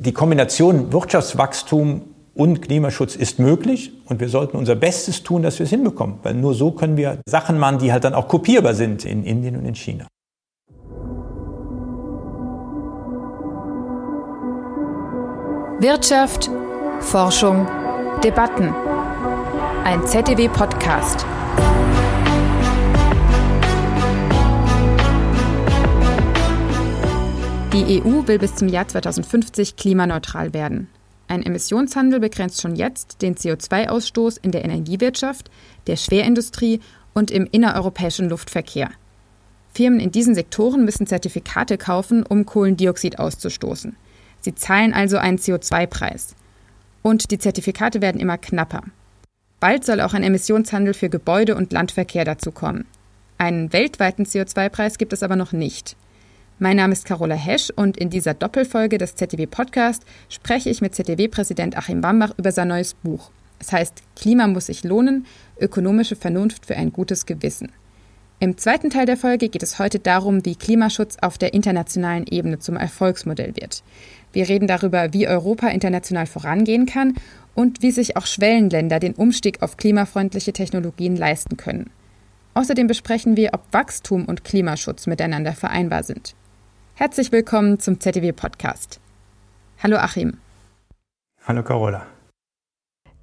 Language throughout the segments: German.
Die Kombination Wirtschaftswachstum und Klimaschutz ist möglich und wir sollten unser Bestes tun, dass wir es hinbekommen, weil nur so können wir Sachen machen, die halt dann auch kopierbar sind in Indien und in China. Wirtschaft, Forschung, Debatten. Ein ZDW-Podcast. Die EU will bis zum Jahr 2050 klimaneutral werden. Ein Emissionshandel begrenzt schon jetzt den CO2-Ausstoß in der Energiewirtschaft, der Schwerindustrie und im innereuropäischen Luftverkehr. Firmen in diesen Sektoren müssen Zertifikate kaufen, um Kohlendioxid auszustoßen. Sie zahlen also einen CO2-Preis. Und die Zertifikate werden immer knapper. Bald soll auch ein Emissionshandel für Gebäude und Landverkehr dazu kommen. Einen weltweiten CO2-Preis gibt es aber noch nicht. Mein Name ist Carola Hesch und in dieser Doppelfolge des ZDW Podcast spreche ich mit ZDW-Präsident Achim Bambach über sein neues Buch. Es heißt Klima muss sich lohnen, ökonomische Vernunft für ein gutes Gewissen. Im zweiten Teil der Folge geht es heute darum, wie Klimaschutz auf der internationalen Ebene zum Erfolgsmodell wird. Wir reden darüber, wie Europa international vorangehen kann und wie sich auch Schwellenländer den Umstieg auf klimafreundliche Technologien leisten können. Außerdem besprechen wir, ob Wachstum und Klimaschutz miteinander vereinbar sind. Herzlich willkommen zum ZDW Podcast. Hallo Achim. Hallo Carola.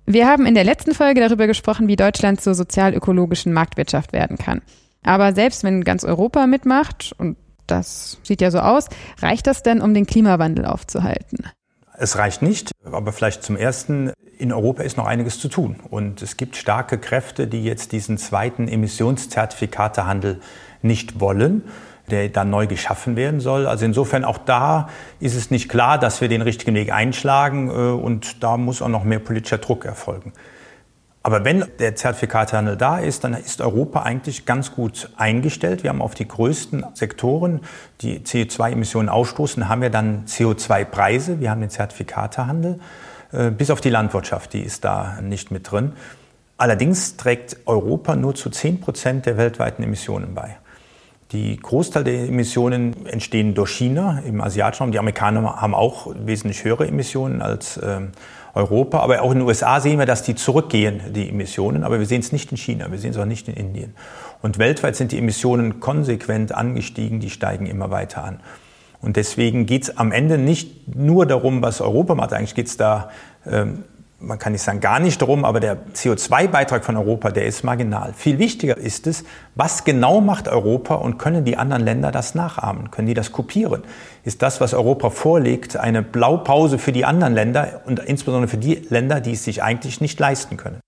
Wir haben in der letzten Folge darüber gesprochen, wie Deutschland zur sozial-ökologischen Marktwirtschaft werden kann. Aber selbst wenn ganz Europa mitmacht, und das sieht ja so aus, reicht das denn, um den Klimawandel aufzuhalten? Es reicht nicht, aber vielleicht zum Ersten, in Europa ist noch einiges zu tun. Und es gibt starke Kräfte, die jetzt diesen zweiten Emissionszertifikatehandel nicht wollen der dann neu geschaffen werden soll. Also insofern auch da ist es nicht klar, dass wir den richtigen Weg einschlagen äh, und da muss auch noch mehr politischer Druck erfolgen. Aber wenn der Zertifikatehandel da ist, dann ist Europa eigentlich ganz gut eingestellt. Wir haben auf die größten Sektoren, die CO2-Emissionen ausstoßen, haben wir dann CO2-Preise, wir haben den Zertifikatehandel, äh, bis auf die Landwirtschaft, die ist da nicht mit drin. Allerdings trägt Europa nur zu 10 Prozent der weltweiten Emissionen bei. Die Großteil der Emissionen entstehen durch China im asiatischen Raum. Die Amerikaner haben auch wesentlich höhere Emissionen als ähm, Europa. Aber auch in den USA sehen wir, dass die zurückgehen, die Emissionen. Aber wir sehen es nicht in China, wir sehen es auch nicht in Indien. Und weltweit sind die Emissionen konsequent angestiegen, die steigen immer weiter an. Und deswegen geht es am Ende nicht nur darum, was Europa macht. Eigentlich geht es da ähm, man kann nicht sagen gar nicht darum, aber der CO2-Beitrag von Europa, der ist marginal. Viel wichtiger ist es, was genau macht Europa und können die anderen Länder das nachahmen? Können die das kopieren? Ist das, was Europa vorlegt, eine Blaupause für die anderen Länder und insbesondere für die Länder, die es sich eigentlich nicht leisten können?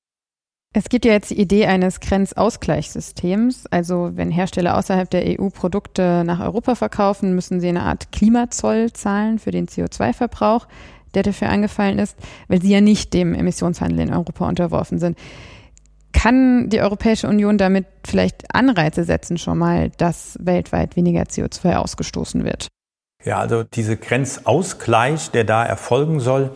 Es gibt ja jetzt die Idee eines Grenzausgleichssystems. Also wenn Hersteller außerhalb der EU Produkte nach Europa verkaufen, müssen sie eine Art Klimazoll zahlen für den CO2-Verbrauch der dafür angefallen ist, weil sie ja nicht dem Emissionshandel in Europa unterworfen sind. Kann die Europäische Union damit vielleicht Anreize setzen schon mal, dass weltweit weniger CO2 ausgestoßen wird? Ja, also dieser Grenzausgleich, der da erfolgen soll,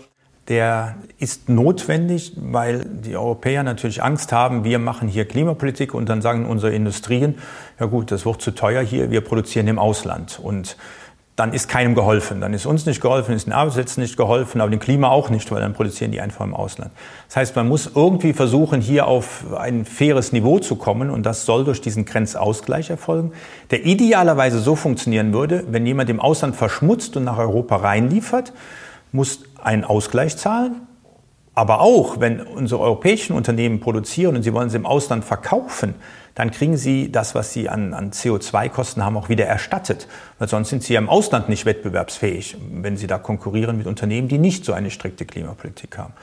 der ist notwendig, weil die Europäer natürlich Angst haben, wir machen hier Klimapolitik und dann sagen unsere Industrien, ja gut, das wird zu teuer hier, wir produzieren im Ausland. Und dann ist keinem geholfen. Dann ist uns nicht geholfen, ist den Arbeitsplätzen nicht geholfen, aber dem Klima auch nicht, weil dann produzieren die einfach im Ausland. Das heißt, man muss irgendwie versuchen, hier auf ein faires Niveau zu kommen und das soll durch diesen Grenzausgleich erfolgen, der idealerweise so funktionieren würde, wenn jemand im Ausland verschmutzt und nach Europa reinliefert, muss einen Ausgleich zahlen. Aber auch, wenn unsere europäischen Unternehmen produzieren und sie wollen sie im Ausland verkaufen, dann kriegen sie das, was sie an, an CO2-Kosten haben, auch wieder erstattet. Weil sonst sind sie ja im Ausland nicht wettbewerbsfähig, wenn sie da konkurrieren mit Unternehmen, die nicht so eine strikte Klimapolitik haben.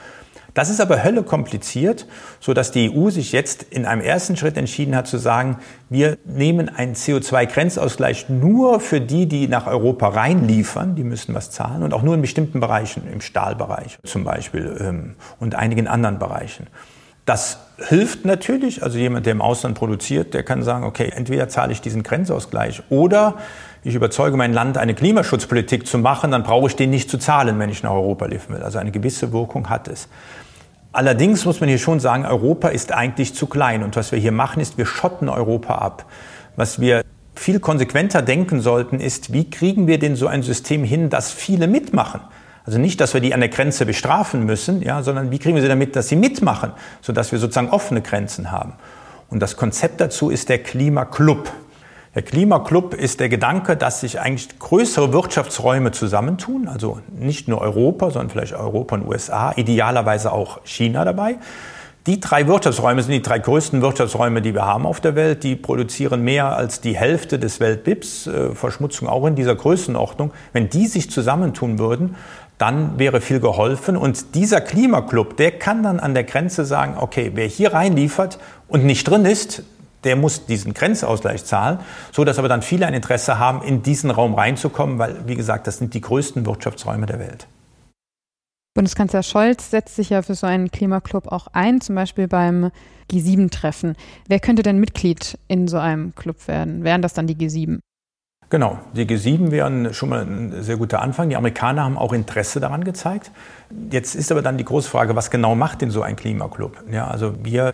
Das ist aber Hölle kompliziert, so dass die EU sich jetzt in einem ersten Schritt entschieden hat zu sagen, wir nehmen einen CO2-Grenzausgleich nur für die, die nach Europa reinliefern, die müssen was zahlen und auch nur in bestimmten Bereichen, im Stahlbereich zum Beispiel ähm, und einigen anderen Bereichen. Das hilft natürlich, also jemand, der im Ausland produziert, der kann sagen, okay, entweder zahle ich diesen Grenzausgleich oder ich überzeuge mein Land, eine Klimaschutzpolitik zu machen, dann brauche ich den nicht zu zahlen, wenn ich nach Europa liefern will. Also eine gewisse Wirkung hat es. Allerdings muss man hier schon sagen, Europa ist eigentlich zu klein. Und was wir hier machen, ist, wir schotten Europa ab. Was wir viel konsequenter denken sollten, ist, wie kriegen wir denn so ein System hin, dass viele mitmachen? Also nicht, dass wir die an der Grenze bestrafen müssen, ja, sondern wie kriegen wir sie damit, dass sie mitmachen, sodass wir sozusagen offene Grenzen haben. Und das Konzept dazu ist der Klimaclub. Der Klimaclub ist der Gedanke, dass sich eigentlich größere Wirtschaftsräume zusammentun, also nicht nur Europa, sondern vielleicht Europa und USA, idealerweise auch China dabei. Die drei Wirtschaftsräume sind die drei größten Wirtschaftsräume, die wir haben auf der Welt. Die produzieren mehr als die Hälfte des Weltbips, äh, Verschmutzung auch in dieser Größenordnung. Wenn die sich zusammentun würden, dann wäre viel geholfen. Und dieser Klimaclub, der kann dann an der Grenze sagen, okay, wer hier reinliefert und nicht drin ist, der muss diesen Grenzausgleich zahlen, so dass aber dann viele ein Interesse haben, in diesen Raum reinzukommen, weil, wie gesagt, das sind die größten Wirtschaftsräume der Welt. Bundeskanzler Scholz setzt sich ja für so einen Klimaclub auch ein, zum Beispiel beim G7-Treffen. Wer könnte denn Mitglied in so einem Club werden? Wären das dann die G7? Genau, die G7 wären schon mal ein sehr guter Anfang. Die Amerikaner haben auch Interesse daran gezeigt. Jetzt ist aber dann die große Frage, was genau macht denn so ein Klimaclub? Ja, also wir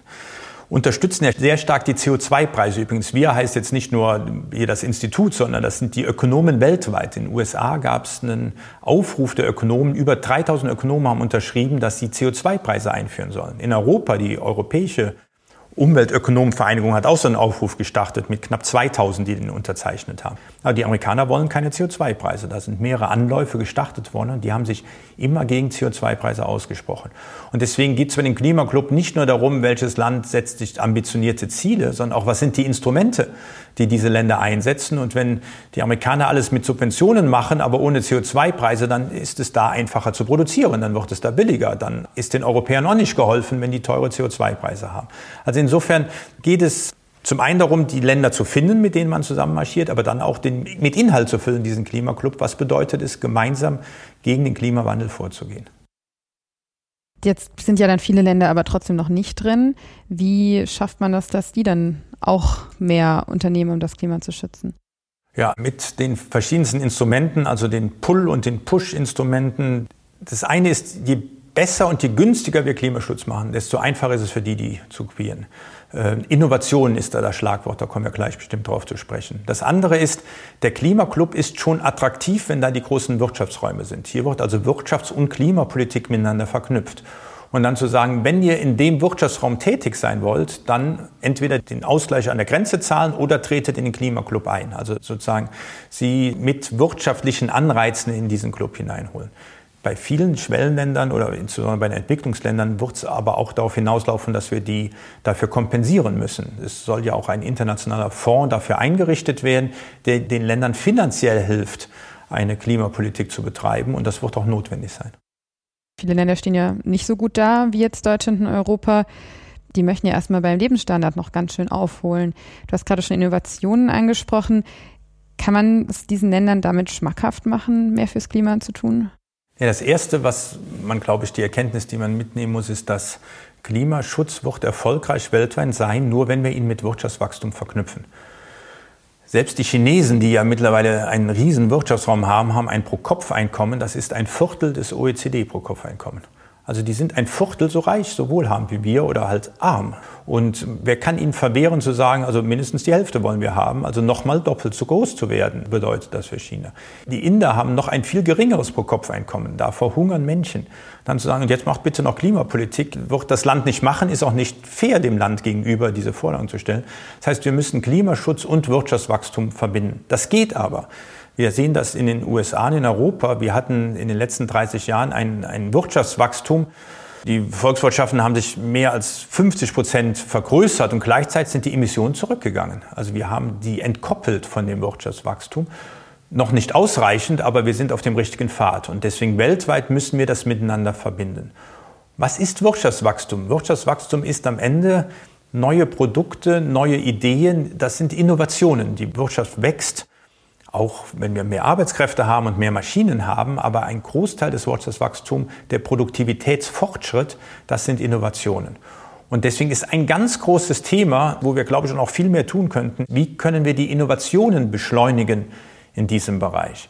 unterstützen ja sehr stark die CO2-Preise. Übrigens, wir heißt jetzt nicht nur hier das Institut, sondern das sind die Ökonomen weltweit. In den USA gab es einen Aufruf der Ökonomen. Über 3000 Ökonomen haben unterschrieben, dass sie CO2-Preise einführen sollen. In Europa, die europäische Umweltökonomenvereinigung hat auch so einen Aufruf gestartet mit knapp 2000, die den unterzeichnet haben. Aber die Amerikaner wollen keine CO2-Preise. Da sind mehrere Anläufe gestartet worden und die haben sich immer gegen CO2-Preise ausgesprochen. Und deswegen geht es für den Klimaclub nicht nur darum, welches Land setzt sich ambitionierte Ziele, sondern auch, was sind die Instrumente, die diese Länder einsetzen. Und wenn die Amerikaner alles mit Subventionen machen, aber ohne CO2-Preise, dann ist es da einfacher zu produzieren, dann wird es da billiger. Dann ist den Europäern auch nicht geholfen, wenn die teure CO2-Preise haben. Also insofern geht es zum einen darum, die Länder zu finden, mit denen man zusammen marschiert, aber dann auch den, mit Inhalt zu füllen, diesen Klimaclub. Was bedeutet es, gemeinsam gegen den Klimawandel vorzugehen? Jetzt sind ja dann viele Länder aber trotzdem noch nicht drin. Wie schafft man das, dass die dann auch mehr unternehmen, um das Klima zu schützen? Ja, mit den verschiedensten Instrumenten, also den Pull- und den Push-Instrumenten. Das eine ist, je besser und je günstiger wir Klimaschutz machen, desto einfacher ist es für die, die zu kopieren. Äh, Innovation ist da das Schlagwort, da kommen wir gleich bestimmt drauf zu sprechen. Das andere ist, der Klimaclub ist schon attraktiv, wenn da die großen Wirtschaftsräume sind. Hier wird also Wirtschafts- und Klimapolitik miteinander verknüpft. Und dann zu sagen, wenn ihr in dem Wirtschaftsraum tätig sein wollt, dann entweder den Ausgleich an der Grenze zahlen oder tretet in den Klimaclub ein. Also sozusagen sie mit wirtschaftlichen Anreizen in diesen Club hineinholen. Bei vielen Schwellenländern oder insbesondere bei den Entwicklungsländern wird es aber auch darauf hinauslaufen, dass wir die dafür kompensieren müssen. Es soll ja auch ein internationaler Fonds dafür eingerichtet werden, der den Ländern finanziell hilft, eine Klimapolitik zu betreiben. Und das wird auch notwendig sein. Viele Länder stehen ja nicht so gut da wie jetzt Deutschland und Europa. Die möchten ja erstmal beim Lebensstandard noch ganz schön aufholen. Du hast gerade schon Innovationen angesprochen. Kann man es diesen Ländern damit schmackhaft machen, mehr fürs Klima zu tun? Ja, das Erste, was man, glaube ich, die Erkenntnis, die man mitnehmen muss, ist, dass Klimaschutz wird erfolgreich weltweit sein, nur wenn wir ihn mit Wirtschaftswachstum verknüpfen. Selbst die Chinesen, die ja mittlerweile einen riesen Wirtschaftsraum haben, haben ein Pro-Kopf-Einkommen, das ist ein Viertel des OECD-Pro-Kopf-Einkommen. Also die sind ein Viertel so reich, so wohlhabend wie wir oder halt arm. Und wer kann ihnen verwehren zu sagen, also mindestens die Hälfte wollen wir haben, also nochmal doppelt so groß zu werden, bedeutet das für China. Die Inder haben noch ein viel geringeres Pro-Kopf-Einkommen, da verhungern Menschen. Dann zu sagen, und jetzt macht bitte noch Klimapolitik, wird das Land nicht machen, ist auch nicht fair dem Land gegenüber, diese Forderung zu stellen. Das heißt, wir müssen Klimaschutz und Wirtschaftswachstum verbinden. Das geht aber. Wir sehen das in den USA und in Europa. Wir hatten in den letzten 30 Jahren ein, ein Wirtschaftswachstum. Die Volkswirtschaften haben sich mehr als 50 Prozent vergrößert und gleichzeitig sind die Emissionen zurückgegangen. Also wir haben die entkoppelt von dem Wirtschaftswachstum. Noch nicht ausreichend, aber wir sind auf dem richtigen Pfad. Und deswegen weltweit müssen wir das miteinander verbinden. Was ist Wirtschaftswachstum? Wirtschaftswachstum ist am Ende neue Produkte, neue Ideen. Das sind Innovationen. Die Wirtschaft wächst auch wenn wir mehr Arbeitskräfte haben und mehr Maschinen haben, aber ein Großteil des Wirtschaftswachstums, der Produktivitätsfortschritt, das sind Innovationen. Und deswegen ist ein ganz großes Thema, wo wir, glaube ich, noch viel mehr tun könnten, wie können wir die Innovationen beschleunigen in diesem Bereich.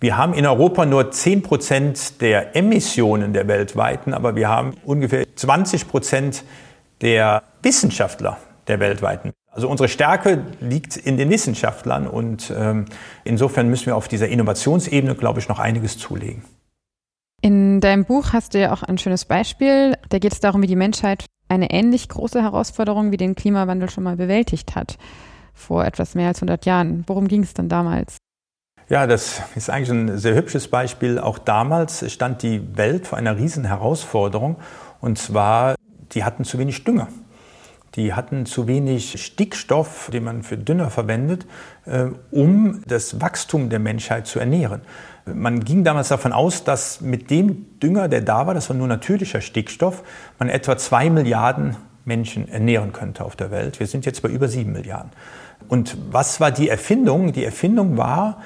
Wir haben in Europa nur 10 Prozent der Emissionen der weltweiten, aber wir haben ungefähr 20 Prozent der Wissenschaftler der weltweiten. Also unsere Stärke liegt in den Wissenschaftlern und ähm, insofern müssen wir auf dieser Innovationsebene, glaube ich, noch einiges zulegen. In deinem Buch hast du ja auch ein schönes Beispiel. Da geht es darum, wie die Menschheit eine ähnlich große Herausforderung wie den Klimawandel schon mal bewältigt hat, vor etwas mehr als 100 Jahren. Worum ging es denn damals? Ja, das ist eigentlich ein sehr hübsches Beispiel. Auch damals stand die Welt vor einer riesen Herausforderung. Und zwar, die hatten zu wenig Dünger. Die hatten zu wenig Stickstoff, den man für Dünger verwendet, äh, um das Wachstum der Menschheit zu ernähren. Man ging damals davon aus, dass mit dem Dünger, der da war, das war nur natürlicher Stickstoff, man etwa zwei Milliarden Menschen ernähren könnte auf der Welt. Wir sind jetzt bei über sieben Milliarden. Und was war die Erfindung? Die Erfindung war,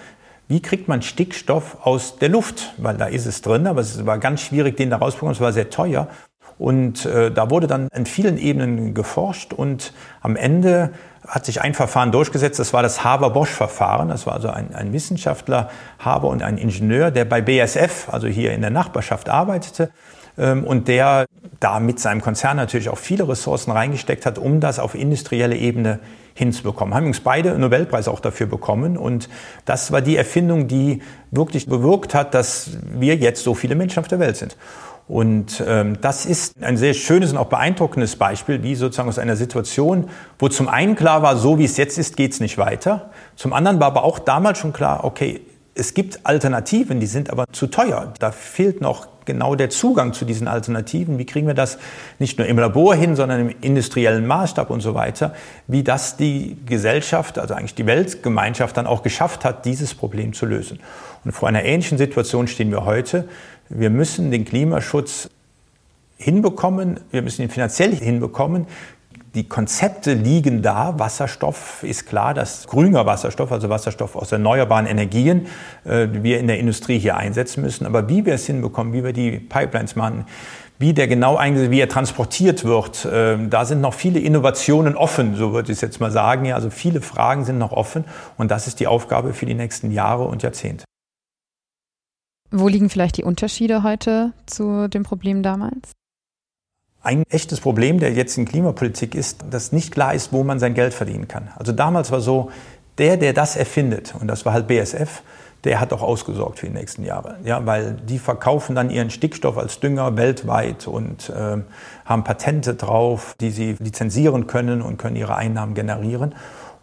wie kriegt man Stickstoff aus der Luft? Weil da ist es drin, aber es war ganz schwierig, den da rauszubekommen. Es war sehr teuer. Und äh, da wurde dann in vielen Ebenen geforscht und am Ende hat sich ein Verfahren durchgesetzt, das war das Haber-Bosch-Verfahren. Das war also ein, ein, Wissenschaftler, Haber und ein Ingenieur, der bei BSF, also hier in der Nachbarschaft, arbeitete ähm, und der da mit seinem Konzern natürlich auch viele Ressourcen reingesteckt hat, um das auf industrielle Ebene hinzubekommen. Haben übrigens beide einen Nobelpreis auch dafür bekommen. Und das war die Erfindung, die wirklich bewirkt hat, dass wir jetzt so viele Menschen auf der Welt sind. Und ähm, das ist ein sehr schönes und auch beeindruckendes Beispiel, wie sozusagen aus einer Situation, wo zum einen klar war, so wie es jetzt ist, geht es nicht weiter. Zum anderen war aber auch damals schon klar, okay, es gibt Alternativen, die sind aber zu teuer. Da fehlt noch genau der Zugang zu diesen Alternativen. Wie kriegen wir das nicht nur im Labor hin, sondern im industriellen Maßstab und so weiter? Wie das die Gesellschaft, also eigentlich die Weltgemeinschaft dann auch geschafft hat, dieses Problem zu lösen. Und vor einer ähnlichen Situation stehen wir heute. Wir müssen den Klimaschutz hinbekommen, wir müssen ihn finanziell hinbekommen. Die Konzepte liegen da. Wasserstoff ist klar, dass grüner Wasserstoff, also Wasserstoff aus erneuerbaren Energien, äh, wir in der Industrie hier einsetzen müssen. Aber wie wir es hinbekommen, wie wir die Pipelines machen, wie der genau eingesetzt, wie er transportiert wird, äh, da sind noch viele Innovationen offen, so würde ich es jetzt mal sagen. Ja, also viele Fragen sind noch offen und das ist die Aufgabe für die nächsten Jahre und Jahrzehnte. Wo liegen vielleicht die Unterschiede heute zu dem Problem damals? Ein echtes Problem der jetzigen Klimapolitik ist, dass nicht klar ist, wo man sein Geld verdienen kann. Also damals war so, der, der das erfindet, und das war halt BSF, der hat auch ausgesorgt für die nächsten Jahre. Ja, weil die verkaufen dann ihren Stickstoff als Dünger weltweit und äh, haben Patente drauf, die sie lizenzieren können und können ihre Einnahmen generieren.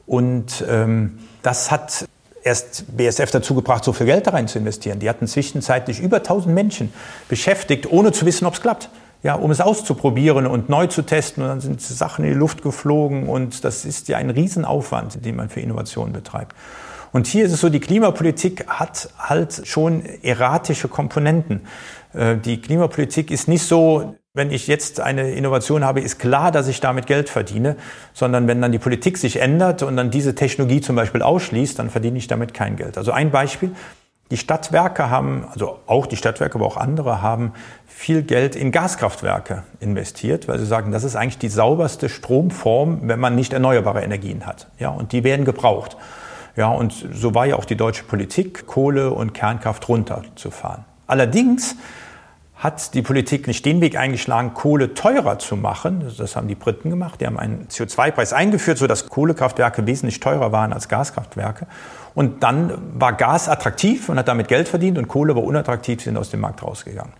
Und ähm, das hat erst BSF dazu gebracht, so viel Geld da rein zu investieren. Die hatten zwischenzeitlich über 1000 Menschen beschäftigt, ohne zu wissen, ob es klappt. Ja, um es auszuprobieren und neu zu testen. Und dann sind Sachen in die Luft geflogen. Und das ist ja ein Riesenaufwand, den man für Innovationen betreibt. Und hier ist es so, die Klimapolitik hat halt schon erratische Komponenten. Äh, die Klimapolitik ist nicht so, wenn ich jetzt eine Innovation habe, ist klar, dass ich damit Geld verdiene, sondern wenn dann die Politik sich ändert und dann diese Technologie zum Beispiel ausschließt, dann verdiene ich damit kein Geld. Also ein Beispiel. Die Stadtwerke haben, also auch die Stadtwerke, aber auch andere haben viel Geld in Gaskraftwerke investiert, weil sie sagen, das ist eigentlich die sauberste Stromform, wenn man nicht erneuerbare Energien hat. Ja, und die werden gebraucht. Ja, und so war ja auch die deutsche Politik, Kohle und Kernkraft runterzufahren. Allerdings hat die Politik nicht den Weg eingeschlagen, Kohle teurer zu machen. Das haben die Briten gemacht. Die haben einen CO2-Preis eingeführt, sodass Kohlekraftwerke wesentlich teurer waren als Gaskraftwerke. Und dann war Gas attraktiv und hat damit Geld verdient und Kohle war unattraktiv, sind aus dem Markt rausgegangen.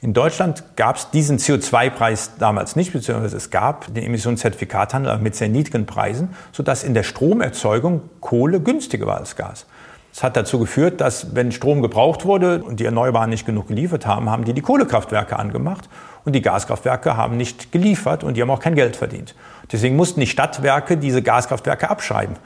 In Deutschland gab es diesen CO2-Preis damals nicht, beziehungsweise es gab den Emissionszertifikathandel mit sehr niedrigen Preisen, sodass in der Stromerzeugung Kohle günstiger war als Gas. Das hat dazu geführt, dass wenn Strom gebraucht wurde und die Erneuerbaren nicht genug geliefert haben, haben die die Kohlekraftwerke angemacht und die Gaskraftwerke haben nicht geliefert und die haben auch kein Geld verdient. Deswegen mussten die Stadtwerke diese Gaskraftwerke abschreiben,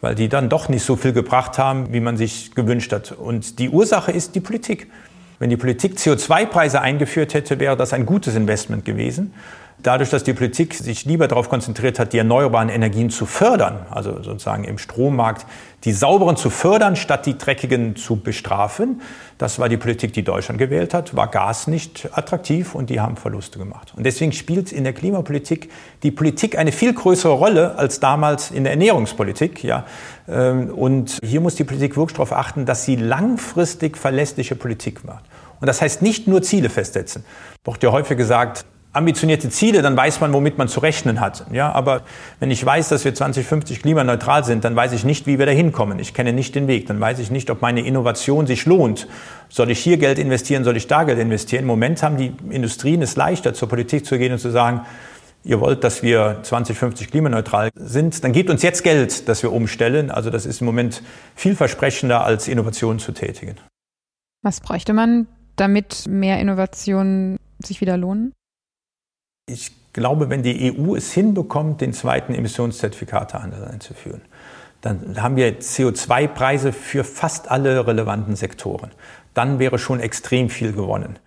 weil die dann doch nicht so viel gebracht haben, wie man sich gewünscht hat. Und die Ursache ist die Politik. Wenn die Politik CO2-Preise eingeführt hätte, wäre das ein gutes Investment gewesen dadurch, dass die Politik sich lieber darauf konzentriert hat, die erneuerbaren Energien zu fördern, also sozusagen im Strommarkt die sauberen zu fördern, statt die dreckigen zu bestrafen, das war die Politik, die Deutschland gewählt hat, war Gas nicht attraktiv und die haben Verluste gemacht. Und deswegen spielt in der Klimapolitik die Politik eine viel größere Rolle als damals in der Ernährungspolitik. Ja. Ähm, und hier muss die Politik wirklich darauf achten, dass sie langfristig verlässliche Politik macht. Und das heißt nicht nur Ziele festsetzen. Wird ja häufig gesagt, ambitionierte Ziele, dann weiß man, womit man zu rechnen hat. Ja, aber wenn ich weiß, dass wir 2050 klimaneutral sind, dann weiß ich nicht, wie wir da hinkommen. Ich kenne nicht den Weg. Dann weiß ich nicht, ob meine Innovation sich lohnt. Soll ich hier Geld investieren? Soll ich da Geld investieren? Im Moment haben die Industrien es leichter, zur Politik zu gehen und zu sagen, ihr wollt, dass wir 2050 klimaneutral sind, dann gebt uns jetzt Geld, dass wir umstellen. Also das ist im Moment vielversprechender, als Innovationen zu tätigen. Was bräuchte man, damit mehr Innovationen sich wieder lohnen? Ich glaube, wenn die EU es hinbekommt, den zweiten Emissionszertifikatehandel einzuführen, dann haben wir CO2-Preise für fast alle relevanten Sektoren. Dann wäre schon extrem viel gewonnen.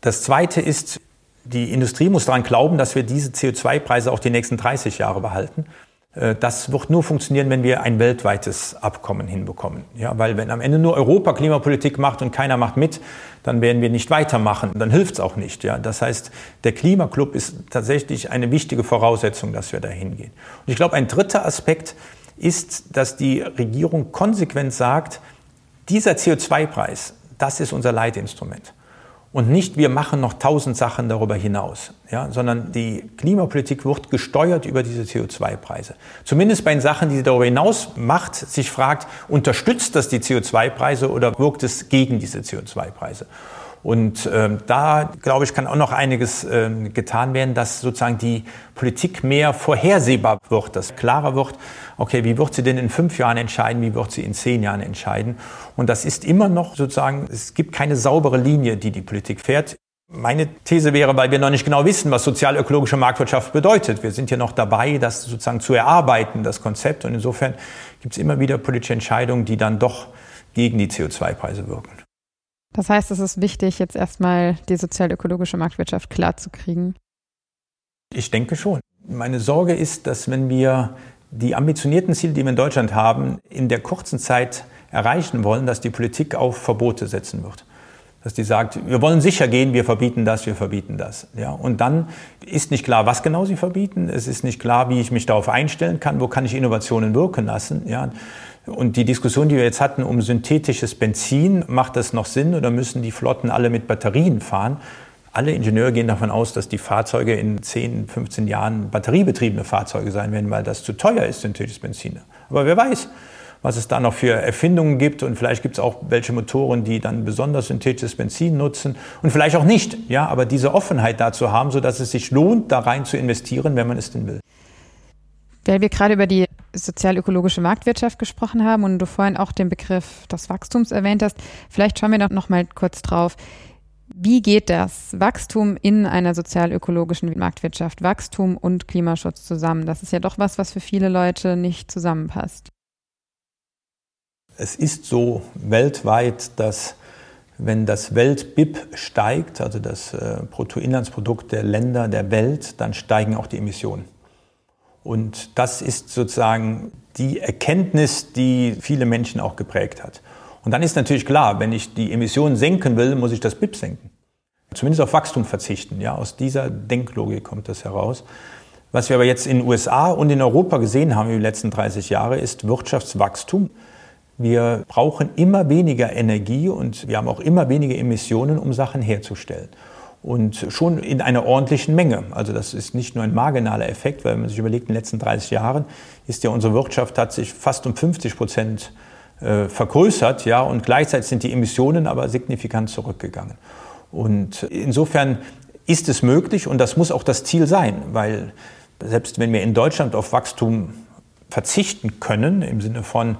Das Zweite ist, die Industrie muss daran glauben, dass wir diese CO2-Preise auch die nächsten 30 Jahre behalten. Äh, das wird nur funktionieren, wenn wir ein weltweites Abkommen hinbekommen. Ja, weil wenn am Ende nur Europa Klimapolitik macht und keiner macht mit, dann werden wir nicht weitermachen. Dann hilft es auch nicht. Ja, das heißt, der Klimaclub ist tatsächlich eine wichtige Voraussetzung, dass wir da hingehen. Und ich glaube, ein dritter Aspekt ist, dass die Regierung konsequent sagt, dieser CO2-Preis, das ist unser Leitinstrument. Und nicht, wir machen noch tausend Sachen darüber hinaus, ja, sondern die Klimapolitik wird gesteuert über diese CO2-Preise. Zumindest bei den Sachen, die sie darüber hinaus macht, sich fragt, unterstützt das die CO2-Preise oder wirkt es gegen diese CO2-Preise? Und ähm, da, glaube ich, kann auch noch einiges ähm, getan werden, dass sozusagen die Politik mehr vorhersehbar wird, dass klarer wird, okay, wie wird sie denn in fünf Jahren entscheiden, wie wird sie in zehn Jahren entscheiden. Und das ist immer noch sozusagen, es gibt keine saubere Linie, die die Politik fährt. Meine These wäre, weil wir noch nicht genau wissen, was sozial-ökologische Marktwirtschaft bedeutet. Wir sind ja noch dabei, das sozusagen zu erarbeiten, das Konzept. Und insofern gibt es immer wieder politische Entscheidungen, die dann doch gegen die CO2-Preise wirken. Das heißt, es ist wichtig, jetzt erstmal die sozial-ökologische Marktwirtschaft klar zu kriegen. Ich denke schon. Meine Sorge ist, dass wenn wir die ambitionierten Ziele, die wir in Deutschland haben, in der kurzen Zeit erreichen wollen, dass die Politik auf Verbote setzen wird. Dass die sagt, wir wollen sicher gehen, wir verbieten das, wir verbieten das. Ja, und dann ist nicht klar, was genau sie verbieten. Es ist nicht klar, wie ich mich darauf einstellen kann, wo kann ich Innovationen wirken lassen. Ja, und die Diskussion, die wir jetzt hatten um synthetisches Benzin, macht das noch Sinn oder müssen die Flotten alle mit Batterien fahren? Alle Ingenieure gehen davon aus, dass die Fahrzeuge in 10, 15 Jahren batteriebetriebene Fahrzeuge sein werden, weil das zu teuer ist, synthetisches Benzin. Aber wer weiß, was es da noch für Erfindungen gibt und vielleicht gibt es auch welche Motoren, die dann besonders synthetisches Benzin nutzen und vielleicht auch nicht. Ja, aber diese Offenheit dazu haben, sodass es sich lohnt, da rein zu investieren, wenn man es denn will. Weil wir gerade über die sozial-ökologische Marktwirtschaft gesprochen haben und du vorhin auch den Begriff des Wachstums erwähnt hast, vielleicht schauen wir doch noch mal kurz drauf. Wie geht das Wachstum in einer sozial-ökologischen Marktwirtschaft, Wachstum und Klimaschutz zusammen? Das ist ja doch was, was für viele Leute nicht zusammenpasst. Es ist so weltweit, dass wenn das Welt-BIP steigt, also das äh, Bruttoinlandsprodukt der Länder der Welt, dann steigen auch die Emissionen. Und das ist sozusagen die Erkenntnis, die viele Menschen auch geprägt hat. Und dann ist natürlich klar, wenn ich die Emissionen senken will, muss ich das BIP senken. Zumindest auf Wachstum verzichten. Ja, aus dieser Denklogik kommt das heraus. Was wir aber jetzt in den USA und in Europa gesehen haben in den letzten 30 Jahren, ist Wirtschaftswachstum. Wir brauchen immer weniger Energie und wir haben auch immer weniger Emissionen, um Sachen herzustellen und schon in einer ordentlichen Menge. Also das ist nicht nur ein marginaler Effekt, weil wenn man sich überlegt, in den letzten 30 Jahren ist ja unsere Wirtschaft hat sich fast um 50 Prozent äh, vergrößert, ja, und gleichzeitig sind die Emissionen aber signifikant zurückgegangen. Und insofern ist es möglich und das muss auch das Ziel sein, weil selbst wenn wir in Deutschland auf Wachstum verzichten können, im Sinne von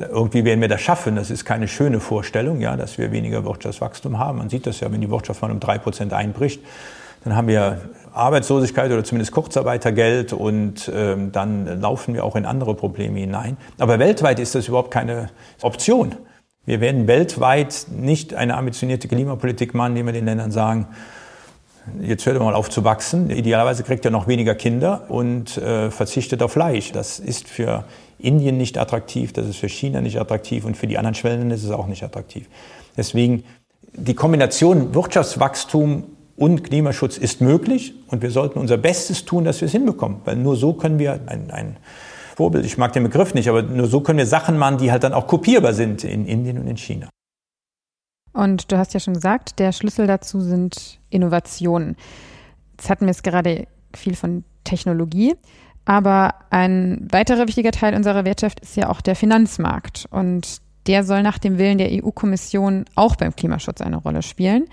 irgendwie werden wir das schaffen. Das ist keine schöne Vorstellung, ja, dass wir weniger Wirtschaftswachstum haben. Man sieht das ja, wenn die Wirtschaft mal um drei Prozent einbricht, dann haben wir Arbeitslosigkeit oder zumindest Kurzarbeitergeld und ähm, dann laufen wir auch in andere Probleme hinein. Aber weltweit ist das überhaupt keine Option. Wir werden weltweit nicht eine ambitionierte Klimapolitik machen, indem wir den Ländern sagen, jetzt hört mal auf zu wachsen. Idealerweise kriegt ihr noch weniger Kinder und äh, verzichtet auf Fleisch. Das ist für Indien nicht attraktiv, das ist für China nicht attraktiv und für die anderen Schwellenländer ist es auch nicht attraktiv. Deswegen die Kombination Wirtschaftswachstum und Klimaschutz ist möglich und wir sollten unser Bestes tun, dass wir es hinbekommen, weil nur so können wir ein, ein Vorbild, ich mag den Begriff nicht, aber nur so können wir Sachen machen, die halt dann auch kopierbar sind in Indien und in China. Und du hast ja schon gesagt, der Schlüssel dazu sind Innovationen. Jetzt hatten wir es gerade viel von Technologie. Aber ein weiterer wichtiger Teil unserer Wirtschaft ist ja auch der Finanzmarkt. Und der soll nach dem Willen der EU-Kommission auch beim Klimaschutz eine Rolle spielen.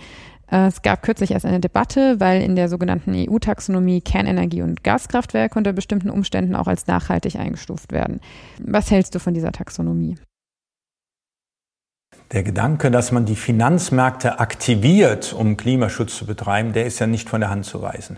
Äh, es gab kürzlich erst eine Debatte, weil in der sogenannten EU-Taxonomie Kernenergie und Gaskraftwerke unter bestimmten Umständen auch als nachhaltig eingestuft werden. Was hältst du von dieser Taxonomie? Der Gedanke, dass man die Finanzmärkte aktiviert, um Klimaschutz zu betreiben, der ist ja nicht von der Hand zu weisen.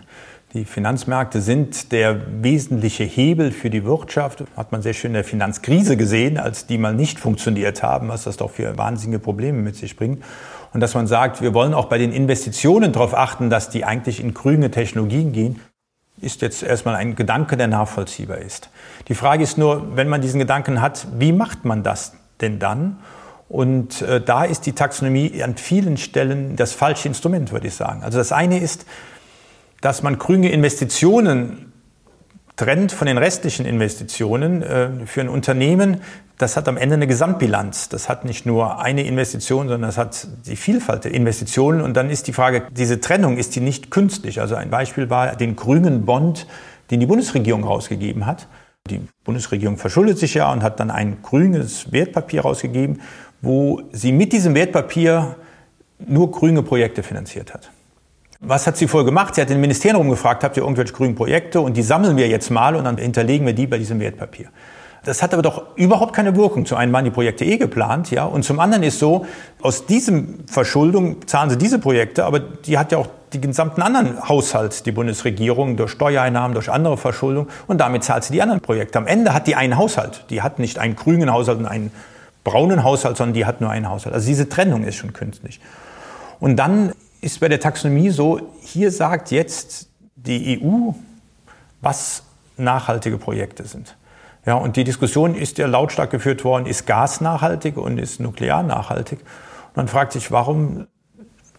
Die Finanzmärkte sind der wesentliche Hebel für die Wirtschaft. Hat man sehr schön in der Finanzkrise gesehen, als die mal nicht funktioniert haben, was das doch für wahnsinnige Probleme mit sich bringt. Und dass man sagt, wir wollen auch bei den Investitionen darauf achten, dass die eigentlich in grüne Technologien gehen, ist jetzt erstmal ein Gedanke, der nachvollziehbar ist. Die Frage ist nur, wenn man diesen Gedanken hat, wie macht man das denn dann? Und äh, da ist die Taxonomie an vielen Stellen das falsche Instrument, würde ich sagen. Also das eine ist, dass man grüne Investitionen trennt von den restlichen Investitionen äh, für ein Unternehmen, das hat am Ende eine Gesamtbilanz. Das hat nicht nur eine Investition, sondern das hat die Vielfalt der Investitionen. Und dann ist die Frage, diese Trennung, ist die nicht künstlich? Also ein Beispiel war den grünen Bond, den die Bundesregierung rausgegeben hat. Die Bundesregierung verschuldet sich ja und hat dann ein grünes Wertpapier rausgegeben, wo sie mit diesem Wertpapier nur grüne Projekte finanziert hat. Was hat sie vorher gemacht? Sie hat den Ministerium gefragt, habt ihr irgendwelche grünen Projekte? Und die sammeln wir jetzt mal und dann hinterlegen wir die bei diesem Wertpapier. Das hat aber doch überhaupt keine Wirkung. Zum einen waren die Projekte eh geplant, ja, und zum anderen ist so, aus diesem Verschuldung zahlen sie diese Projekte, aber die hat ja auch die gesamten anderen Haushalt, die Bundesregierung, durch Steuereinnahmen, durch andere Verschuldung und damit zahlt sie die anderen Projekte. Am Ende hat die einen Haushalt. Die hat nicht einen grünen Haushalt und einen braunen Haushalt, sondern die hat nur einen Haushalt. Also diese Trennung ist schon künstlich. Und dann ist bei der Taxonomie so, hier sagt jetzt die EU, was nachhaltige Projekte sind. Ja, und die Diskussion ist ja lautstark geführt worden, ist Gas nachhaltig und ist Nuklear nachhaltig? Und man fragt sich, warum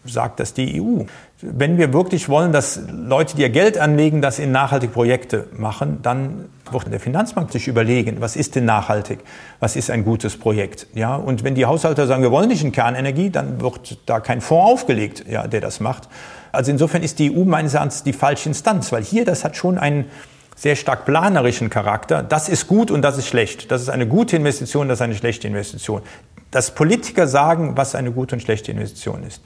sagt das die EU. Wenn wir wirklich wollen, dass Leute, die ihr Geld anlegen, das in nachhaltige Projekte machen, dann wird der Finanzmarkt sich überlegen, was ist denn nachhaltig? Was ist ein gutes Projekt? Ja, und wenn die Haushalte sagen, wir wollen nicht in Kernenergie, dann wird da kein Fonds aufgelegt, ja, der das macht. Also insofern ist die EU meines Erachtens die falsche Instanz, weil hier, das hat schon einen sehr stark planerischen Charakter. Das ist gut und das ist schlecht. Das ist eine gute Investition, das ist eine schlechte Investition. Dass Politiker sagen, was eine gute und schlechte Investition ist.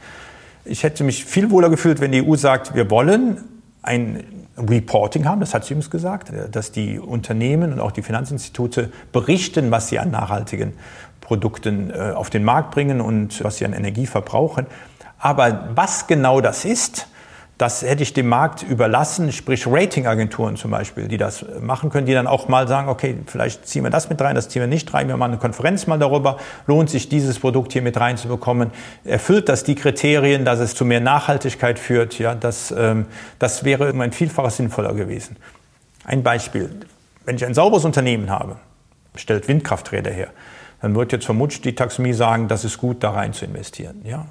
Ich hätte mich viel wohler gefühlt, wenn die EU sagt, wir wollen ein Reporting haben, das hat sie uns gesagt, dass die Unternehmen und auch die Finanzinstitute berichten, was sie an nachhaltigen Produkten äh, auf den Markt bringen und was sie an Energie verbrauchen. Aber was genau das ist, das hätte ich dem Markt überlassen, sprich Ratingagenturen zum Beispiel, die das machen können, die dann auch mal sagen, okay, vielleicht ziehen wir das mit rein, das ziehen wir nicht rein, wir machen eine Konferenz mal darüber, lohnt sich dieses Produkt hier mit reinzubekommen, erfüllt das die Kriterien, dass es zu mehr Nachhaltigkeit führt, ja, das, ähm, das wäre um ein Vielfaches sinnvoller gewesen. Ein Beispiel, wenn ich ein sauberes Unternehmen habe, stellt Windkrafträder her, dann wird jetzt vermutlich die Taxonomie sagen, das ist gut, da rein zu investieren. Ja?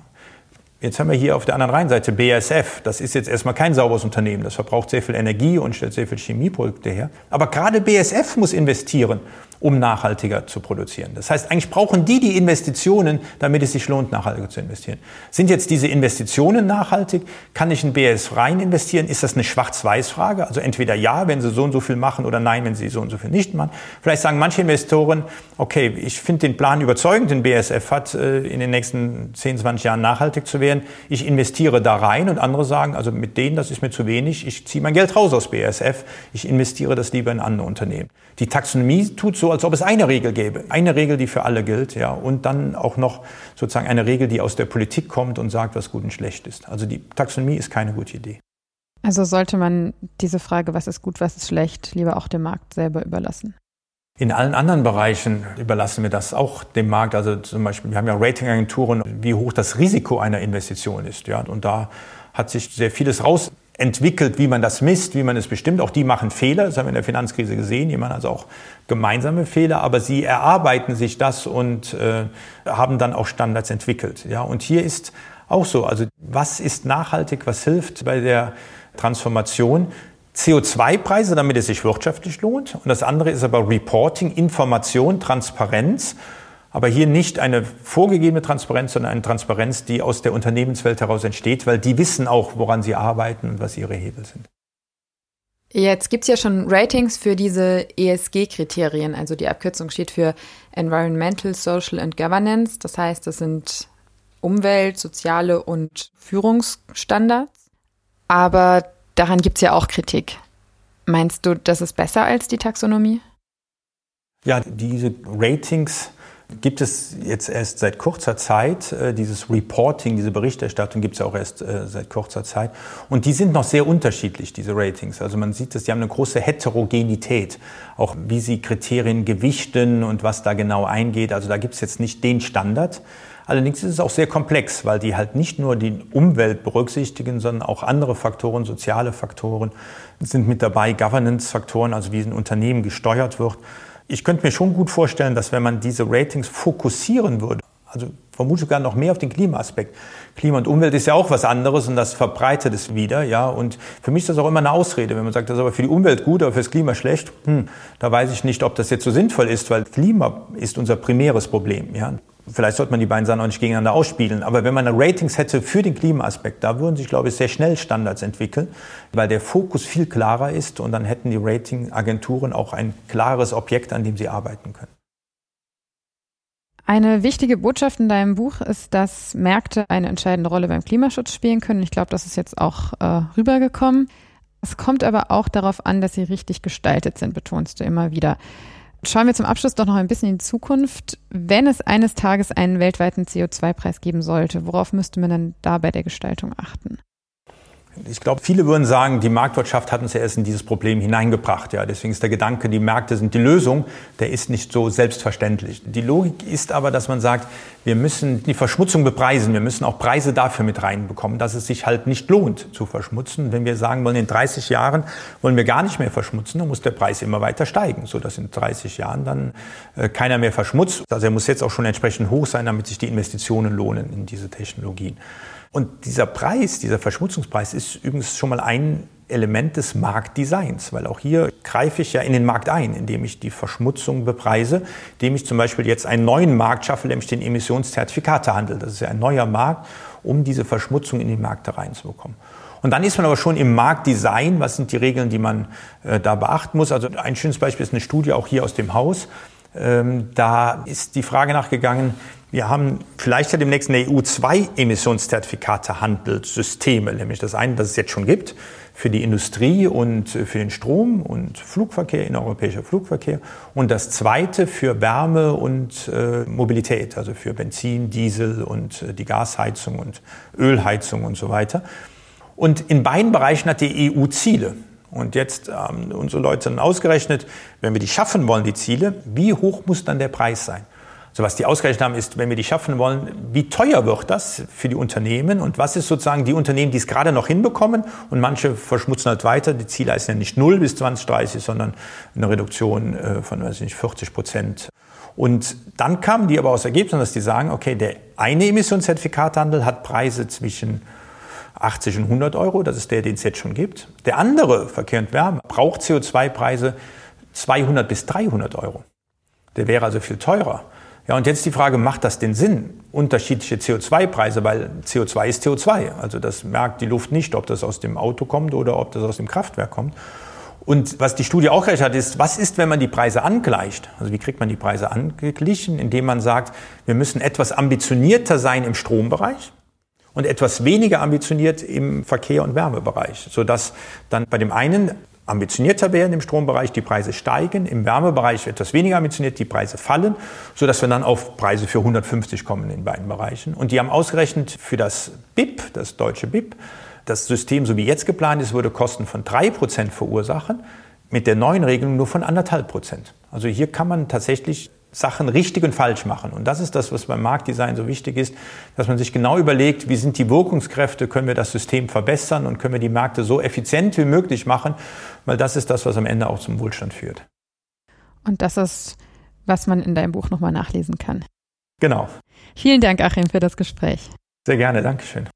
Jetzt haben wir hier auf der anderen Rheinseite BASF. Das ist jetzt erstmal kein sauberes Unternehmen. Das verbraucht sehr viel Energie und stellt sehr viel Chemieprodukte her. Aber gerade BASF muss investieren um nachhaltiger zu produzieren. Das heißt, eigentlich brauchen die die Investitionen, damit es sich lohnt, nachhaltiger zu investieren. Sind jetzt diese Investitionen nachhaltig? Kann ich in BS rein investieren? Ist das eine Schwarz-Weiß-Frage? Also entweder ja, wenn sie so und so viel machen oder nein, wenn sie so und so viel nicht machen. Vielleicht sagen manche Investoren, okay, ich finde den Plan überzeugend, den BSF hat, äh, in den nächsten 10, 20 Jahren nachhaltig zu werden. Ich investiere da rein und andere sagen, also mit denen, das ist mir zu wenig, ich ziehe mein Geld raus aus BSF, ich investiere das lieber in andere Unternehmen. Die Taxonomie tut so, als ob es eine Regel gäbe. Eine Regel, die für alle gilt, ja. Und dann auch noch sozusagen eine Regel, die aus der Politik kommt und sagt, was gut und schlecht ist. Also die Taxonomie ist keine gute Idee. Also sollte man diese Frage, was ist gut, was ist schlecht, lieber auch dem Markt selber überlassen? In allen anderen Bereichen überlassen wir das auch dem Markt. Also zum Beispiel, wir haben ja Ratingagenturen, wie hoch das Risiko einer Investition ist. Ja, und da hat sich sehr vieles raus entwickelt, wie man das misst, wie man es bestimmt. Auch die machen Fehler, das haben wir in der Finanzkrise gesehen, die machen also auch gemeinsame Fehler, aber sie erarbeiten sich das und äh, haben dann auch Standards entwickelt. Ja, und hier ist auch so, also was ist nachhaltig, was hilft bei der Transformation? CO2-Preise, damit es sich wirtschaftlich lohnt. Und das andere ist aber Reporting, Information, Transparenz. Aber hier nicht eine vorgegebene Transparenz, sondern eine Transparenz, die aus der Unternehmenswelt heraus entsteht, weil die wissen auch, woran sie arbeiten und was ihre Hebel sind. Jetzt gibt es ja schon Ratings für diese ESG-Kriterien. Also die Abkürzung steht für Environmental, Social and Governance. Das heißt, das sind Umwelt-, soziale und Führungsstandards. Aber daran gibt es ja auch Kritik. Meinst du, das ist besser als die Taxonomie? Ja, diese Ratings gibt es jetzt erst seit kurzer Zeit. Äh, dieses Reporting, diese Berichterstattung gibt es ja auch erst äh, seit kurzer Zeit. Und die sind noch sehr unterschiedlich, diese Ratings. Also man sieht, dass die haben eine große Heterogenität, auch wie sie Kriterien gewichten und was da genau eingeht. Also da gibt es jetzt nicht den Standard. Allerdings ist es auch sehr komplex, weil die halt nicht nur die Umwelt berücksichtigen, sondern auch andere Faktoren, soziale Faktoren sind mit dabei, Governance-Faktoren, also wie ein Unternehmen gesteuert wird. Ich könnte mir schon gut vorstellen, dass wenn man diese Ratings fokussieren würde, also vermute sogar noch mehr auf den Klimaaspekt. Klima und Umwelt ist ja auch was anderes und das verbreitet es wieder, ja. Und für mich ist das auch immer eine Ausrede, wenn man sagt, das ist aber für die Umwelt gut, aber fürs Klima schlecht. Hm, da weiß ich nicht, ob das jetzt so sinnvoll ist, weil Klima ist unser primäres Problem, ja. Vielleicht sollte man die beiden Sachen auch nicht gegeneinander ausspielen. Aber wenn man Ratings hätte für den Klimaaspekt, da würden sich, glaube ich, sehr schnell Standards entwickeln, weil der Fokus viel klarer ist und dann hätten die Ratingagenturen auch ein klares Objekt, an dem sie arbeiten können. Eine wichtige Botschaft in deinem Buch ist, dass Märkte eine entscheidende Rolle beim Klimaschutz spielen können. Ich glaube, das ist jetzt auch äh, rübergekommen. Es kommt aber auch darauf an, dass sie richtig gestaltet sind, betonst du immer wieder. Schauen wir zum Abschluss doch noch ein bisschen in die Zukunft. Wenn es eines Tages einen weltweiten CO2-Preis geben sollte, worauf müsste man dann da bei der Gestaltung achten? Ich glaube, viele würden sagen, die Marktwirtschaft hat uns ja erst in dieses Problem hineingebracht. Ja, deswegen ist der Gedanke, die Märkte sind die Lösung, der ist nicht so selbstverständlich. Die Logik ist aber, dass man sagt, wir müssen die Verschmutzung bepreisen. Wir müssen auch Preise dafür mit reinbekommen, dass es sich halt nicht lohnt zu verschmutzen. Wenn wir sagen wollen, in 30 Jahren wollen wir gar nicht mehr verschmutzen, dann muss der Preis immer weiter steigen, sodass in 30 Jahren dann äh, keiner mehr verschmutzt. Also er muss jetzt auch schon entsprechend hoch sein, damit sich die Investitionen lohnen in diese Technologien. Und dieser Preis, dieser Verschmutzungspreis ist übrigens schon mal ein Element des Marktdesigns, weil auch hier greife ich ja in den Markt ein, indem ich die Verschmutzung bepreise, indem ich zum Beispiel jetzt einen neuen Markt schaffe, nämlich den Emissionszertifikatehandel. Das ist ja ein neuer Markt, um diese Verschmutzung in die Märkte reinzubekommen. Und dann ist man aber schon im Marktdesign. Was sind die Regeln, die man äh, da beachten muss? Also ein schönes Beispiel ist eine Studie auch hier aus dem Haus. Ähm, da ist die Frage nachgegangen, wir haben vielleicht ja demnächst der EU zwei Emissionszertifikate-Handelssysteme, nämlich das eine, das es jetzt schon gibt, für die Industrie und für den Strom und Flugverkehr, innereuropäischer Flugverkehr, und das zweite für Wärme und äh, Mobilität, also für Benzin, Diesel und äh, die Gasheizung und Ölheizung und so weiter. Und in beiden Bereichen hat die EU Ziele. Und jetzt haben ähm, unsere Leute dann ausgerechnet, wenn wir die schaffen wollen, die Ziele, wie hoch muss dann der Preis sein? So was die ausgerechnet haben, ist, wenn wir die schaffen wollen, wie teuer wird das für die Unternehmen und was ist sozusagen die Unternehmen, die es gerade noch hinbekommen und manche verschmutzen halt weiter. Die Ziele heißen ja nicht null bis 2030, sondern eine Reduktion äh, von, weiß ich nicht, 40 Prozent. Und dann kamen die aber aus Ergebnissen, dass die sagen, okay, der eine Emissionszertifikathandel hat Preise zwischen 80 und 100 Euro, das ist der, den es jetzt schon gibt. Der andere, Verkehr und Wärme, braucht CO2-Preise 200 bis 300 Euro. Der wäre also viel teurer. Ja, und jetzt die Frage, macht das den Sinn? Unterschiedliche CO2-Preise, weil CO2 ist CO2. Also das merkt die Luft nicht, ob das aus dem Auto kommt oder ob das aus dem Kraftwerk kommt. Und was die Studie auch gerechnet hat, ist, was ist, wenn man die Preise angleicht? Also wie kriegt man die Preise angeglichen? Indem man sagt, wir müssen etwas ambitionierter sein im Strombereich und etwas weniger ambitioniert im Verkehr- und Wärmebereich, sodass dann bei dem einen ambitionierter werden im Strombereich, die Preise steigen, im Wärmebereich etwas weniger ambitioniert, die Preise fallen, so dass wir dann auf Preise für 150 kommen in beiden Bereichen. Und die haben ausgerechnet für das BIP, das deutsche BIP, das System, so wie jetzt geplant ist, würde Kosten von drei Prozent verursachen, mit der neuen Regelung nur von anderthalb Prozent. Also hier kann man tatsächlich Sachen richtig und falsch machen. Und das ist das, was beim Marktdesign so wichtig ist, dass man sich genau überlegt, wie sind die Wirkungskräfte, können wir das System verbessern und können wir die Märkte so effizient wie möglich machen, weil das ist das, was am Ende auch zum Wohlstand führt. Und das ist, was man in deinem Buch nochmal nachlesen kann. Genau. Vielen Dank, Achim, für das Gespräch. Sehr gerne, Dankeschön.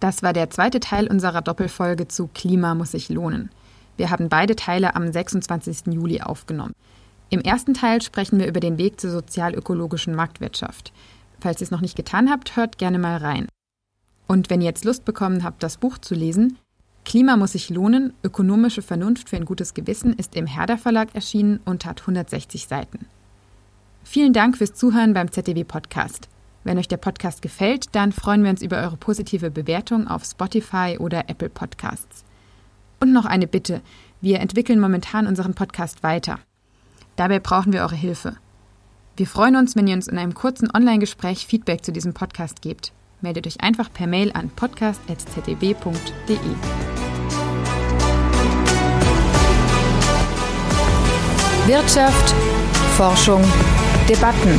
Das war der zweite Teil unserer Doppelfolge zu Klima muss sich lohnen. Wir haben beide Teile am 26. Juli aufgenommen. Im ersten Teil sprechen wir über den Weg zur sozial-ökologischen Marktwirtschaft. Falls ihr es noch nicht getan habt, hört gerne mal rein. Und wenn ihr jetzt Lust bekommen habt, das Buch zu lesen, Klima muss sich lohnen, ökonomische Vernunft für ein gutes Gewissen ist im Herder Verlag erschienen und hat 160 Seiten. Vielen Dank fürs Zuhören beim ZDW Podcast. Wenn euch der Podcast gefällt, dann freuen wir uns über eure positive Bewertung auf Spotify oder Apple Podcasts. Und noch eine Bitte. Wir entwickeln momentan unseren Podcast weiter. Dabei brauchen wir eure Hilfe. Wir freuen uns, wenn ihr uns in einem kurzen Online-Gespräch Feedback zu diesem Podcast gebt. Meldet euch einfach per Mail an podcast.zdb.de. Wirtschaft, Forschung, Debatten.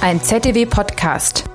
Ein ZDW-Podcast.